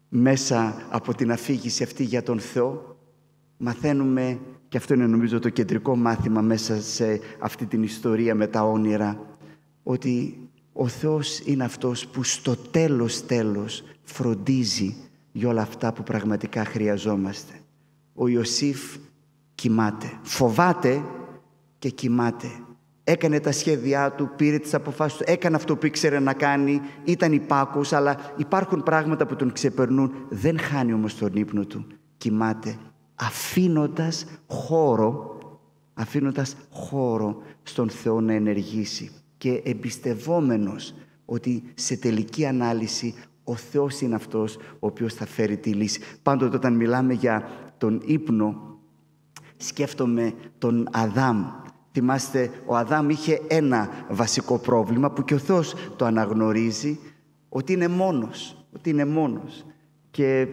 μέσα από την αφήγηση αυτή για τον Θεό; Μαθαίνουμε και αυτό είναι νομίζω το κεντρικό μάθημα μέσα σε αυτή την ιστορία με τα όνειρα. Ότι ο Θεός είναι αυτός που στο τέλος τέλος φροντίζει για όλα αυτά που πραγματικά χρειαζόμαστε. Ο Ιωσήφ κοιμάται. Φοβάται και κοιμάται. Έκανε τα σχέδιά του, πήρε τις αποφάσεις του, έκανε αυτό που ήξερε να κάνει, ήταν υπάκους, αλλά υπάρχουν πράγματα που τον ξεπερνούν. Δεν χάνει όμως τον ύπνο του. Κοιμάται αφήνοντας χώρο, αφήνοντας χώρο στον Θεό να ενεργήσει και εμπιστευόμενος ότι σε τελική ανάλυση ο Θεός είναι αυτός ο οποίος θα φέρει τη λύση. Πάντοτε όταν μιλάμε για τον ύπνο, σκέφτομαι τον Αδάμ. Θυμάστε, ο Αδάμ είχε ένα βασικό πρόβλημα που και ο Θεός το αναγνωρίζει, ότι είναι μόνος, ότι είναι μόνος. Και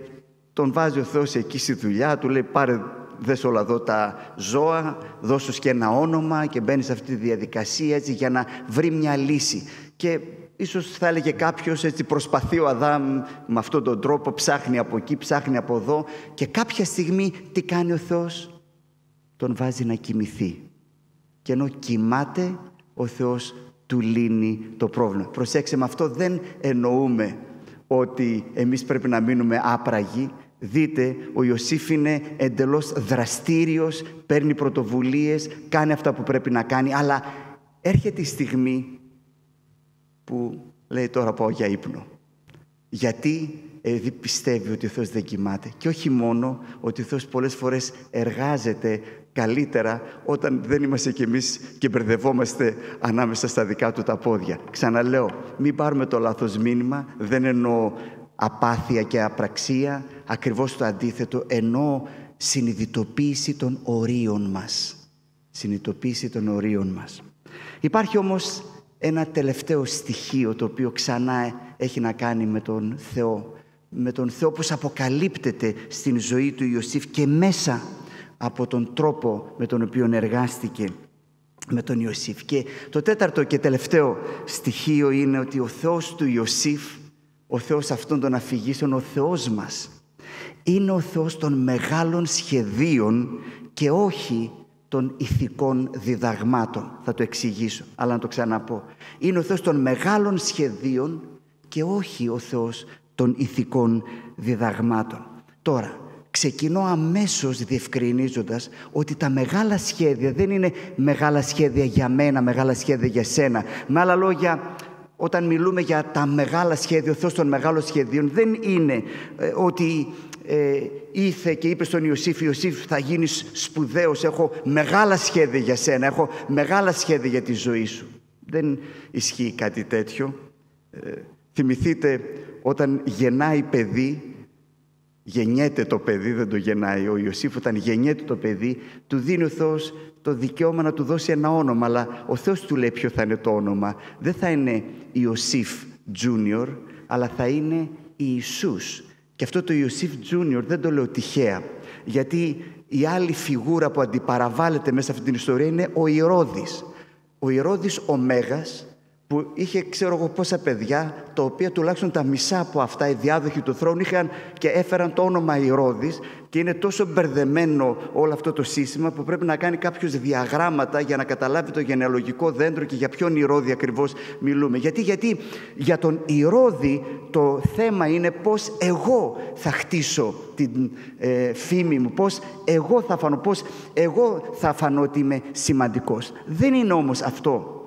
τον βάζει ο Θεός εκεί στη δουλειά, του λέει πάρε δες όλα εδώ τα ζώα, δώσ' και ένα όνομα και μπαίνεις σε αυτή τη διαδικασία έτσι για να βρει μια λύση. Και ίσως θα έλεγε κάποιος έτσι προσπαθεί ο Αδάμ με αυτόν τον τρόπο, ψάχνει από εκεί, ψάχνει από εδώ και κάποια στιγμή τι κάνει ο Θεός, τον βάζει να κοιμηθεί. Και ενώ κοιμάται ο Θεός του λύνει το πρόβλημα. Προσέξτε με αυτό δεν εννοούμε ότι εμείς πρέπει να μείνουμε άπραγοι. Δείτε, ο Ιωσήφ είναι εντελώς δραστήριος, παίρνει πρωτοβουλίες, κάνει αυτά που πρέπει να κάνει, αλλά έρχεται η στιγμή που λέει τώρα πάω για ύπνο. Γιατί επειδή πιστεύει ότι ο Θεός δεν κοιμάται. Και όχι μόνο ότι ο Θεός πολλές φορές εργάζεται καλύτερα όταν δεν είμαστε κι εμείς και μπερδευόμαστε ανάμεσα στα δικά του τα πόδια. Ξαναλέω, μην πάρουμε το λάθος μήνυμα, δεν εννοώ απάθεια και απραξία, ακριβώς το αντίθετο, εννοώ συνειδητοποίηση των ορίων μας. Συνειδητοποίηση των ορίων μας. Υπάρχει όμως ένα τελευταίο στοιχείο το οποίο ξανά έχει να κάνει με τον Θεό. Με τον Θεό που αποκαλύπτεται στην ζωή του Ιωσήφ και μέσα από τον τρόπο με τον οποίο εργάστηκε με τον Ιωσήφ. Και το τέταρτο και τελευταίο στοιχείο είναι ότι ο Θεός του Ιωσήφ, ο Θεός αυτών των αφηγήσεων, ο Θεός μας, είναι ο Θεός των μεγάλων σχεδίων και όχι των ηθικών διδαγμάτων. Θα το εξηγήσω, αλλά να το ξαναπώ. Είναι ο Θεός των μεγάλων σχεδίων και όχι ο Θεός των ηθικών διδαγμάτων. Τώρα, ξεκινώ αμέσως διευκρινίζοντας ότι τα μεγάλα σχέδια δεν είναι μεγάλα σχέδια για μένα, μεγάλα σχέδια για σένα. Με άλλα λόγια, όταν μιλούμε για τα μεγάλα σχέδια, ο Θεός των μεγάλων σχεδίων, δεν είναι ε, ότι ε, ήρθε και είπε στον Ιωσήφ «Ιωσήφ θα γίνεις σπουδαίος, έχω μεγάλα σχέδια για σένα, έχω μεγάλα σχέδια για τη ζωή σου». Δεν ισχύει κάτι τέτοιο. Ε, θυμηθείτε όταν γεννάει παιδί, γεννιέται το παιδί, δεν το γεννάει ο Ιωσήφ, όταν γεννιέται το παιδί, του δίνει ο Θεός το δικαίωμα να του δώσει ένα όνομα, αλλά ο Θεός του λέει ποιο θα είναι το όνομα. Δεν θα είναι Ιωσήφ Junior, αλλά θα είναι Ιησούς. Και αυτό το Ιωσήφ Junior δεν το λέω τυχαία, γιατί η άλλη φιγούρα που αντιπαραβάλλεται μέσα σε αυτή την ιστορία είναι ο Ηρώδης. Ο Ηρώδης ο Μέγας, που είχε ξέρω εγώ πόσα παιδιά, τα οποία τουλάχιστον τα μισά από αυτά οι διάδοχοι του θρόνου είχαν και έφεραν το όνομα Ηρώδης και είναι τόσο μπερδεμένο όλο αυτό το σύστημα που πρέπει να κάνει κάποιο διαγράμματα για να καταλάβει το γενεαλογικό δέντρο και για ποιον Ηρώδη ακριβώς μιλούμε. Γιατί, γιατί για τον Ηρώδη το θέμα είναι πώς εγώ θα χτίσω την ε, φήμη μου, πώς εγώ θα φανώ, πώς εγώ θα φανώ ότι είμαι σημαντικός. Δεν είναι όμως αυτό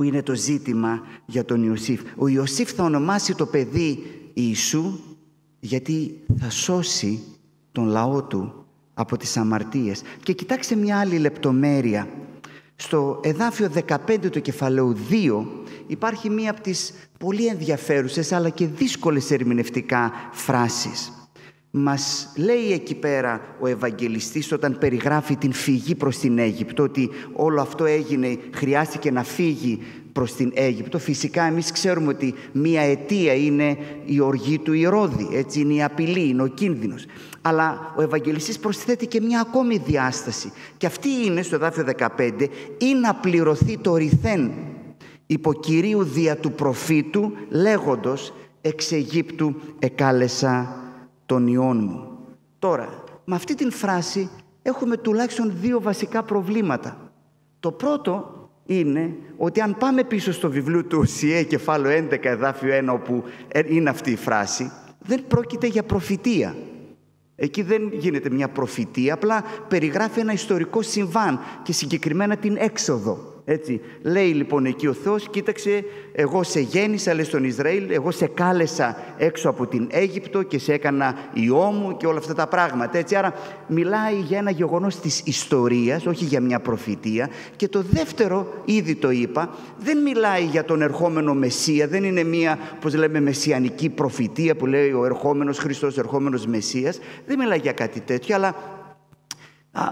που είναι το ζήτημα για τον Ιωσήφ. Ο Ιωσήφ θα ονομάσει το παιδί Ιησού γιατί θα σώσει τον λαό του από τις αμαρτίες. Και κοιτάξτε μια άλλη λεπτομέρεια. Στο εδάφιο 15 του κεφαλαίου 2 υπάρχει μία από τις πολύ ενδιαφέρουσες αλλά και δύσκολες ερμηνευτικά φράσεις. Μας λέει εκεί πέρα ο Ευαγγελιστής όταν περιγράφει την φυγή προς την Αίγυπτο ότι όλο αυτό έγινε, χρειάστηκε να φύγει προς την Αίγυπτο. Φυσικά εμείς ξέρουμε ότι μία αιτία είναι η οργή του Ηρώδη, έτσι είναι η απειλή, είναι ο κίνδυνος. Αλλά ο Ευαγγελιστής προσθέτει και μία ακόμη διάσταση και αυτή είναι στο εδάφιο 15 ή να πληρωθεί το ρηθέν υποκυρίου δια του προφήτου λέγοντος εξ Αιγύπτου εκάλεσα των ιών μου. Τώρα, με αυτή την φράση έχουμε τουλάχιστον δύο βασικά προβλήματα. Το πρώτο είναι ότι αν πάμε πίσω στο βιβλίο του Οσιέ, κεφάλαιο 11, εδάφιο 1, όπου είναι αυτή η φράση, δεν πρόκειται για προφητεία. Εκεί δεν γίνεται μια προφητεία, απλά περιγράφει ένα ιστορικό συμβάν και συγκεκριμένα την έξοδο έτσι. Λέει λοιπόν εκεί ο Θεός, κοίταξε, εγώ σε γέννησα, λέει στον Ισραήλ, εγώ σε κάλεσα έξω από την Αίγυπτο και σε έκανα ιό μου και όλα αυτά τα πράγματα. Έτσι. Άρα μιλάει για ένα γεγονός της ιστορίας, όχι για μια προφητεία. Και το δεύτερο, ήδη το είπα, δεν μιλάει για τον ερχόμενο Μεσσία, δεν είναι μια, πώς λέμε, μεσιανική προφητεία που λέει ο ερχόμενος Χριστός, ο ερχόμενος Μεσσίας. Δεν μιλάει για κάτι τέτοιο, αλλά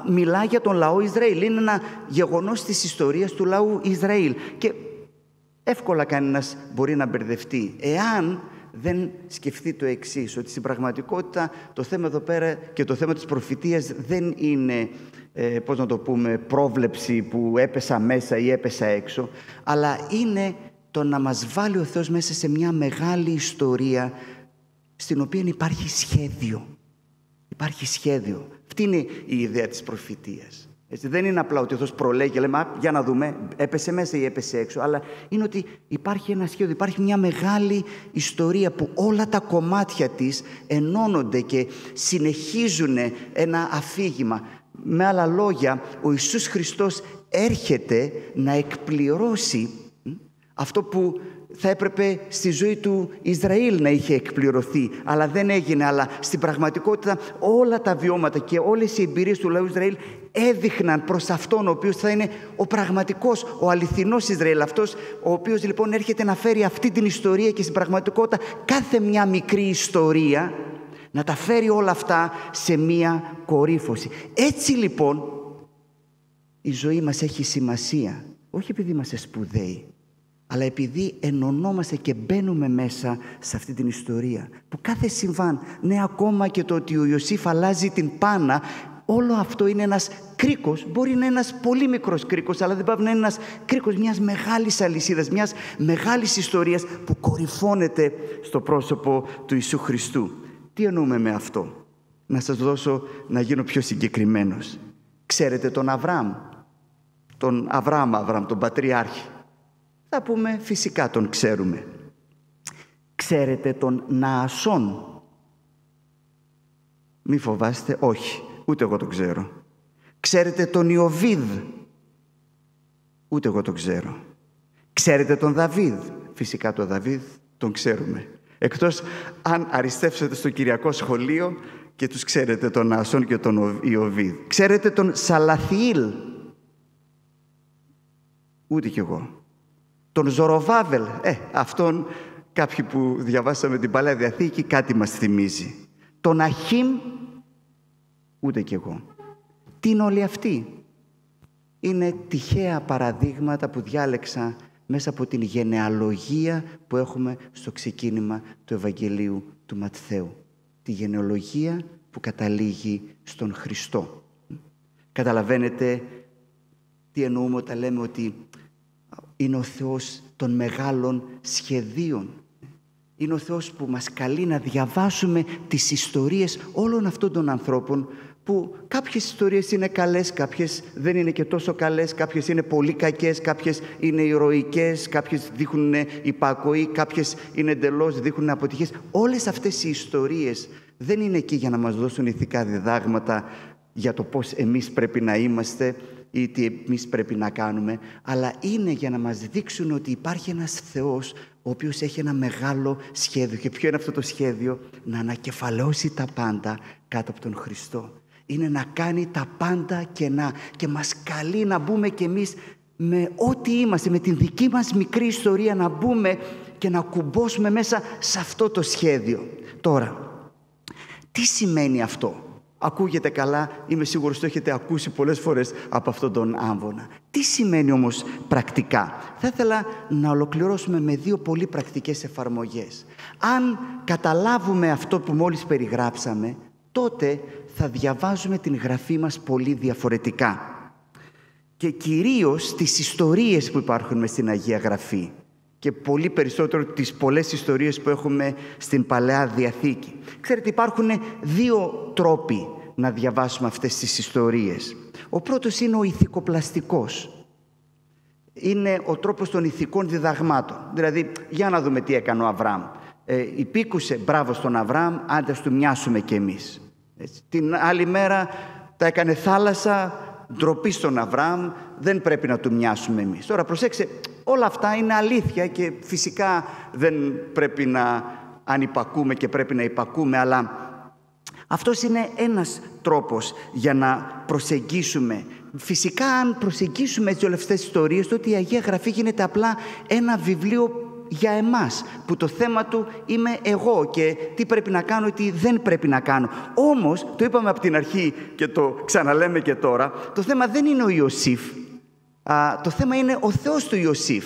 μιλά για τον λαό Ισραήλ. Είναι ένα γεγονός της ιστορίας του λαού Ισραήλ. Και εύκολα κανένας μπορεί να μπερδευτεί. Εάν δεν σκεφτεί το εξής, ότι στην πραγματικότητα το θέμα εδώ πέρα και το θέμα της προφητείας δεν είναι, ε, πώς να το πούμε, πρόβλεψη που έπεσα μέσα ή έπεσα έξω, αλλά είναι το να μας βάλει ο Θεός μέσα σε μια μεγάλη ιστορία στην οποία υπάρχει σχέδιο. Υπάρχει σχέδιο. Αυτή είναι η ιδέα της προφητείας. Έτσι, δεν είναι απλά ότι ο Θεός προλέγει, λέμε, για να δούμε, έπεσε μέσα ή έπεσε έξω, αλλά είναι ότι υπάρχει ένα σχέδιο, υπάρχει μια μεγάλη ιστορία που όλα τα κομμάτια της ενώνονται και συνεχίζουν ένα αφήγημα. Με άλλα λόγια, ο Ιησούς Χριστός έρχεται να εκπληρώσει αυτό που θα έπρεπε στη ζωή του Ισραήλ να είχε εκπληρωθεί, αλλά δεν έγινε. Αλλά στην πραγματικότητα όλα τα βιώματα και όλες οι εμπειρίες του λαού Ισραήλ έδειχναν προς αυτόν ο οποίος θα είναι ο πραγματικός, ο αληθινός Ισραήλ. Αυτός ο οποίος λοιπόν έρχεται να φέρει αυτή την ιστορία και στην πραγματικότητα κάθε μια μικρή ιστορία να τα φέρει όλα αυτά σε μία κορύφωση. Έτσι λοιπόν η ζωή μας έχει σημασία, όχι επειδή είμαστε σπουδαίοι, αλλά επειδή ενωνόμαστε και μπαίνουμε μέσα σε αυτή την ιστορία που κάθε συμβάν, ναι ακόμα και το ότι ο Ιωσήφ αλλάζει την πάνα Όλο αυτό είναι ένας κρίκος, μπορεί να είναι ένας πολύ μικρός κρίκος, αλλά δεν πάει να είναι ένας κρίκος μιας μεγάλης αλυσίδας, μιας μεγάλης ιστορίας που κορυφώνεται στο πρόσωπο του Ιησού Χριστού. Τι εννοούμε με αυτό; Να σας δώσω να γίνω πιο συγκεκριμένος. Ξέρετε τον Αβραάμ, τον Αβραάμ Αβραάμ, τον Πατριάρχη. Θα πούμε φυσικά τον ξέρουμε. Ξέρετε τον Ναασόν; Μη φοβάστε, όχι, ούτε εγώ τον ξέρω. Ξέρετε τον Ιωβίδ; Ούτε εγώ τον ξέρω. Ξέρετε τον Δαβίδ; Φυσικά τον Δαβίδ τον ξέρουμε. Εκτός αν αριστεύσετε στο Κυριακό σχολείο και τους ξέρετε τον Ναασόν και τον Ιωβίδ. Ξέρετε τον Σαλαθιήλ; Ούτε κι εγώ. Τον Ζωροβάβελ. Ε, αυτόν κάποιοι που διαβάσαμε την Παλαιά Διαθήκη κάτι μας θυμίζει. Τον Αχίμ, ούτε κι εγώ. Τι είναι όλοι αυτοί; Είναι τυχαία παραδείγματα που διάλεξα μέσα από την γενεαλογία που έχουμε στο ξεκίνημα του Ευαγγελίου του Ματθαίου. Τη γενεαλογία που καταλήγει στον Χριστό. Καταλαβαίνετε τι εννοούμε όταν λέμε ότι είναι ο Θεός των μεγάλων σχεδίων. Είναι ο Θεός που μας καλεί να διαβάσουμε τις ιστορίες όλων αυτών των ανθρώπων που κάποιες ιστορίες είναι καλές, κάποιες δεν είναι και τόσο καλές, κάποιες είναι πολύ κακές, κάποιες είναι ηρωικές, κάποιες δείχνουν υπακοή, κάποιες είναι εντελώς δείχνουν αποτυχίες. Όλες αυτές οι ιστορίες δεν είναι εκεί για να μας δώσουν ηθικά διδάγματα για το πώς εμείς πρέπει να είμαστε ή τι εμείς πρέπει να κάνουμε, αλλά είναι για να μας δείξουν ότι υπάρχει ένας Θεός ο οποίος έχει ένα μεγάλο σχέδιο. Και ποιο είναι αυτό το σχέδιο; Να ανακεφαλώσει τα πάντα κάτω από τον Χριστό. Είναι να κάνει τα πάντα και να και μας καλεί να μπούμε κι εμείς με ό,τι είμαστε, με την δική μας μικρή ιστορία να μπούμε και να κουμπώσουμε μέσα σε αυτό το σχέδιο. Τώρα, τι σημαίνει αυτό; Ακούγεται καλά, είμαι σίγουρος το έχετε ακούσει πολλές φορές από αυτόν τον άμβονα. Τι σημαίνει όμως πρακτικά; Θα ήθελα να ολοκληρώσουμε με δύο πολύ πρακτικές εφαρμογές. Αν καταλάβουμε αυτό που μόλις περιγράψαμε, τότε θα διαβάζουμε την γραφή μας πολύ διαφορετικά. Και κυρίως τις ιστορίες που υπάρχουν μες στην Αγία Γραφή και πολύ περισσότερο τις πολλές ιστορίες που έχουμε στην Παλαιά Διαθήκη. Ξέρετε υπάρχουν δύο τρόποι να διαβάσουμε αυτές τις ιστορίες. Ο πρώτος είναι ο ηθικοπλαστικός. Είναι ο τρόπος των ηθικών διδαγμάτων. Δηλαδή, για να δούμε τι έκανε ο Αβραάμ. Ε, υπήκουσε μπράβο στον Αβραάμ, άντε του μοιάσουμε κι εμείς. Την άλλη μέρα τα έκανε θάλασσα, ντροπή στον Αβραάμ, δεν πρέπει να του μοιάσουμε εμείς. Τώρα προσέξτε, όλα αυτά είναι αλήθεια και φυσικά δεν πρέπει να ανυπακούμε και πρέπει να υπακούμε, αλλά αυτός είναι ένας τρόπος για να προσεγγίσουμε. Φυσικά αν προσεγγίσουμε έτσι όλες αυτές τις ιστορίες, τότε η Αγία Γραφή γίνεται απλά ένα βιβλίο για εμάς, που το θέμα του είμαι εγώ και τι πρέπει να κάνω, τι δεν πρέπει να κάνω. Όμως, το είπαμε από την αρχή και το ξαναλέμε και τώρα, το θέμα δεν είναι ο Ιωσήφ, α, το θέμα είναι ο Θεός του Ιωσήφ.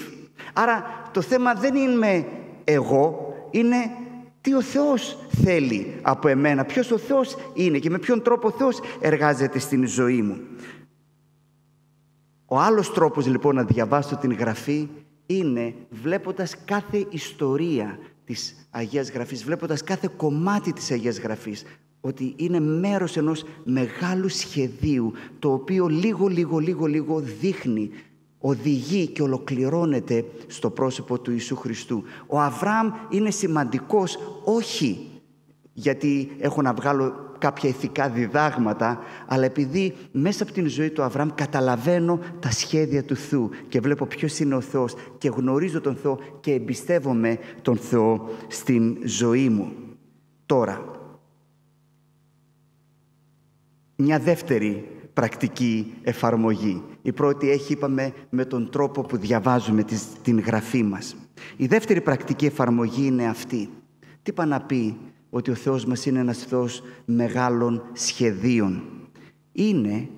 Άρα το θέμα δεν είναι εγώ, είναι τι ο Θεός θέλει από εμένα, ποιος ο Θεός είναι και με ποιον τρόπο ο Θεός εργάζεται στην ζωή μου. Ο άλλος τρόπος λοιπόν να διαβάσω την Γραφή είναι βλέποντας κάθε ιστορία της Αγίας Γραφής, βλέποντας κάθε κομμάτι της Αγίας Γραφής, ότι είναι μέρος ενός μεγάλου σχεδίου, το οποίο λίγο, λίγο, λίγο, λίγο δείχνει, οδηγεί και ολοκληρώνεται στο πρόσωπο του Ιησού Χριστού. Ο Αβραάμ είναι σημαντικός όχι γιατί έχω να βγάλω κάποια ηθικά διδάγματα, αλλά επειδή μέσα από την ζωή του Αβραάμ καταλαβαίνω τα σχέδια του Θεού και βλέπω ποιος είναι ο Θεός και γνωρίζω τον Θεό και εμπιστεύομαι τον Θεό στην ζωή μου. Τώρα, μια δεύτερη πρακτική εφαρμογή. Η πρώτη έχει, είπαμε, με τον τρόπο που διαβάζουμε την γραφή μας. Η δεύτερη πρακτική εφαρμογή είναι αυτή. Τι είπα να πει ότι ο Θεός μας είναι ένας Θεός μεγάλων σχεδίων; Είναι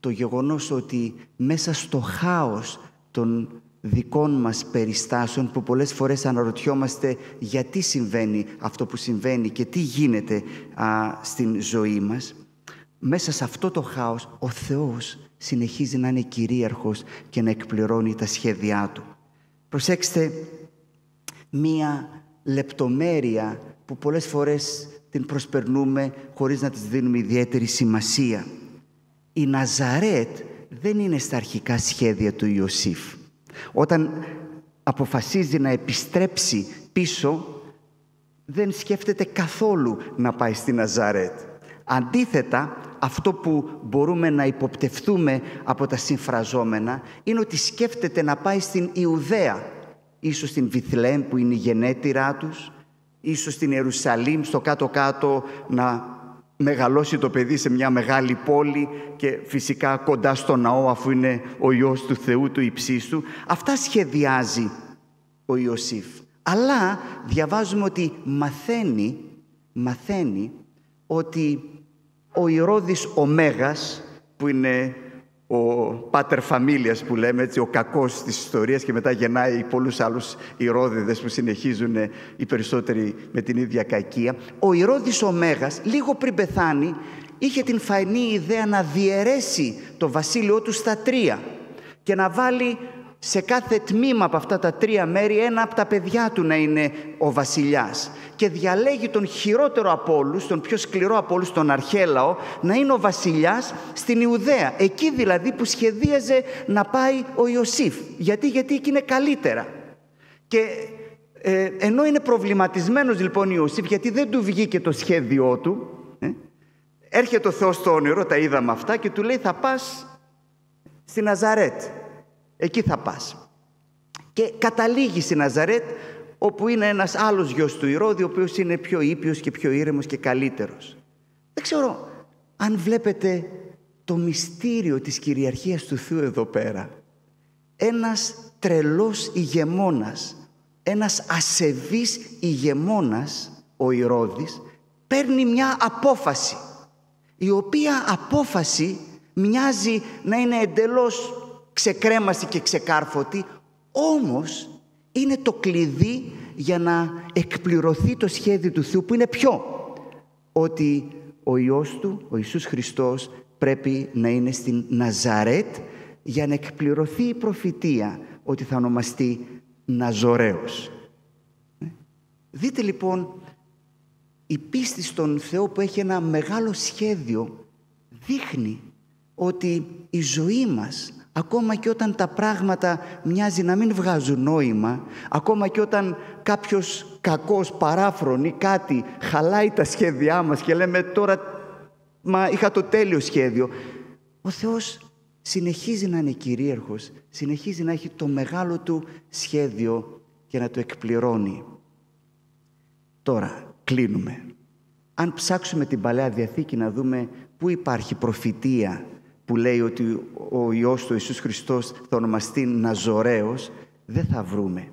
το γεγονός ότι μέσα στο χάος των δικών μας περιστάσεων που πολλές φορές αναρωτιόμαστε γιατί συμβαίνει αυτό που συμβαίνει και τι γίνεται στην ζωή μας μέσα σε αυτό το χάος ο Θεός συνεχίζει να είναι κυρίαρχος και να εκπληρώνει τα σχέδιά Του. Προσέξτε μία λεπτομέρεια που πολλές φορές την προσπερνούμε χωρίς να της δίνουμε ιδιαίτερη σημασία. Η Ναζαρέτ δεν είναι στα αρχικά σχέδια του Ιωσήφ. Όταν αποφασίζει να επιστρέψει πίσω, δεν σκέφτεται καθόλου να πάει στη Ναζαρέτ. Αντίθετα, αυτό που μπορούμε να υποπτευθούμε από τα συμφραζόμενα είναι ότι σκέφτεται να πάει στην Ιουδαία, ίσως στην Βιθλέμ που είναι η γενέτειρά τους, ίσως στην Ιερουσαλήμ στο κάτω-κάτω να μεγαλώσει το παιδί σε μια μεγάλη πόλη και φυσικά κοντά στο ναό αφού είναι ο Υιός του Θεού του υψίστου. Αυτά σχεδιάζει ο Ιωσήφ. Αλλά διαβάζουμε ότι μαθαίνει, μαθαίνει ότι ο Ηρώδης ο Μέγας που είναι ο πάτερ φαμίλιας που λέμε έτσι, ο κακός της ιστορίας και μετά γεννάει πολλούς άλλους ηρώδηδες που συνεχίζουν οι περισσότεροι με την ίδια κακία. Ο Ηρώδης ο Μέγας, λίγο πριν πεθάνει, είχε την φαϊνή ιδέα να διαιρέσει το βασίλειό του στα τρία και να βάλει σε κάθε τμήμα από αυτά τα τρία μέρη ένα από τα παιδιά του να είναι ο βασιλιάς και διαλέγει τον χειρότερο από όλους, τον πιο σκληρό από όλους, τον Αρχέλαο, να είναι ο βασιλιάς στην Ιουδαία. Εκεί δηλαδή που σχεδίαζε να πάει ο Ιωσήφ. Γιατί, γιατί εκεί είναι καλύτερα. Και ε, ενώ είναι προβληματισμένος λοιπόν ο Ιωσήφ, γιατί δεν του βγήκε το σχέδιό του, ε, έρχεται ο Θεός στο όνειρο, τα είδαμε αυτά, και του λέει θα πας στη Ναζαρέτ. Εκεί θα πας. Και καταλήγει στη Ναζαρέτ όπου είναι ένας άλλος γιος του Ηρώδη, ο οποίος είναι πιο ήπιος και πιο ήρεμος και καλύτερος. Δεν ξέρω αν βλέπετε το μυστήριο της κυριαρχίας του Θεού εδώ πέρα. Ένας τρελός ηγεμόνας, ένας ασεβής ηγεμόνας, ο Ηρώδης, παίρνει μια απόφαση, η οποία απόφαση μοιάζει να είναι εντελώς ξεκρέμαστη και ξεκάρφωτη, όμως είναι το κλειδί για να εκπληρωθεί το σχέδιο του Θεού που είναι ποιο; Ότι ο Υιός Του, ο Ιησούς Χριστός πρέπει να είναι στην Ναζαρέτ για να εκπληρωθεί η προφητεία ότι θα ονομαστεί Ναζωραίος. Δείτε λοιπόν η πίστη στον Θεό που έχει ένα μεγάλο σχέδιο δείχνει ότι η ζωή μας Ακόμα και όταν τα πράγματα μοιάζει να μην βγάζουν νόημα, ακόμα και όταν κάποιος κακός παράφρονη κάτι χαλάει τα σχέδιά μας και λέμε τώρα μα είχα το τέλειο σχέδιο. Ο Θεός συνεχίζει να είναι κυρίαρχος, συνεχίζει να έχει το μεγάλο του σχέδιο και να το εκπληρώνει. Τώρα κλείνουμε. Αν ψάξουμε την Παλαιά Διαθήκη να δούμε πού υπάρχει προφητεία που λέει ότι ο Υιός του Ιησούς Χριστός θα ονομαστεί Ναζωραίος, δεν θα βρούμε.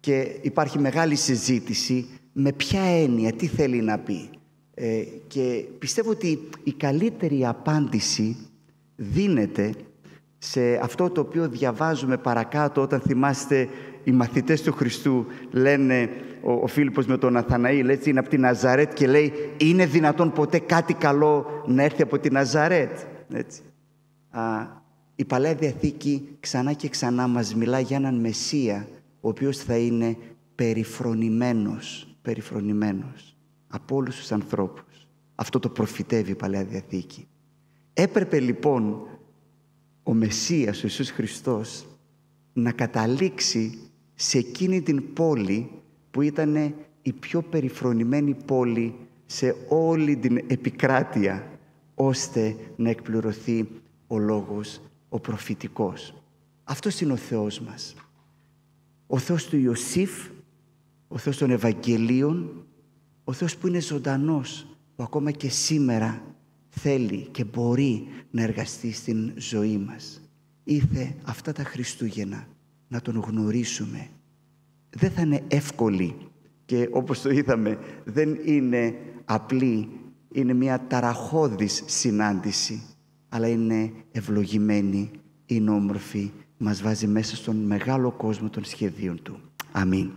Και υπάρχει μεγάλη συζήτηση με ποια έννοια, τι θέλει να πει. Ε, και πιστεύω ότι η καλύτερη απάντηση δίνεται σε αυτό το οποίο διαβάζουμε παρακάτω όταν θυμάστε οι μαθητές του Χριστού λένε ο, ο Φίλιππος με τον Αθαναήλ έτσι είναι από την Ναζαρέτ και λέει είναι δυνατόν ποτέ κάτι καλό να έρθει από την Ναζαρέτ έτσι η Παλαιά Διαθήκη ξανά και ξανά μας μιλά για έναν Μεσσία ο οποίος θα είναι περιφρονημένος, περιφρονημένος από όλους τους ανθρώπους. Αυτό το προφητεύει η Παλαιά Διαθήκη. Έπρεπε λοιπόν ο Μεσσίας, ο Ιησούς Χριστός, να καταλήξει σε εκείνη την πόλη που ήταν η πιο περιφρονημένη πόλη σε όλη την επικράτεια, ώστε να εκπληρωθεί ο λόγος, ο προφητικός. Αυτός είναι ο Θεός μας. Ο Θεός του Ιωσήφ, ο Θεός των Ευαγγελίων, ο Θεός που είναι ζωντανός, που ακόμα και σήμερα θέλει και μπορεί να εργαστεί στην ζωή μας. Ήθε αυτά τα Χριστούγεννα να τον γνωρίσουμε. Δεν θα είναι εύκολη και όπως το είδαμε δεν είναι απλή, είναι μια ταραχώδης συνάντηση αλλά είναι ευλογημένη, είναι όμορφη, μας βάζει μέσα στον μεγάλο κόσμο των σχεδίων Του. Αμήν.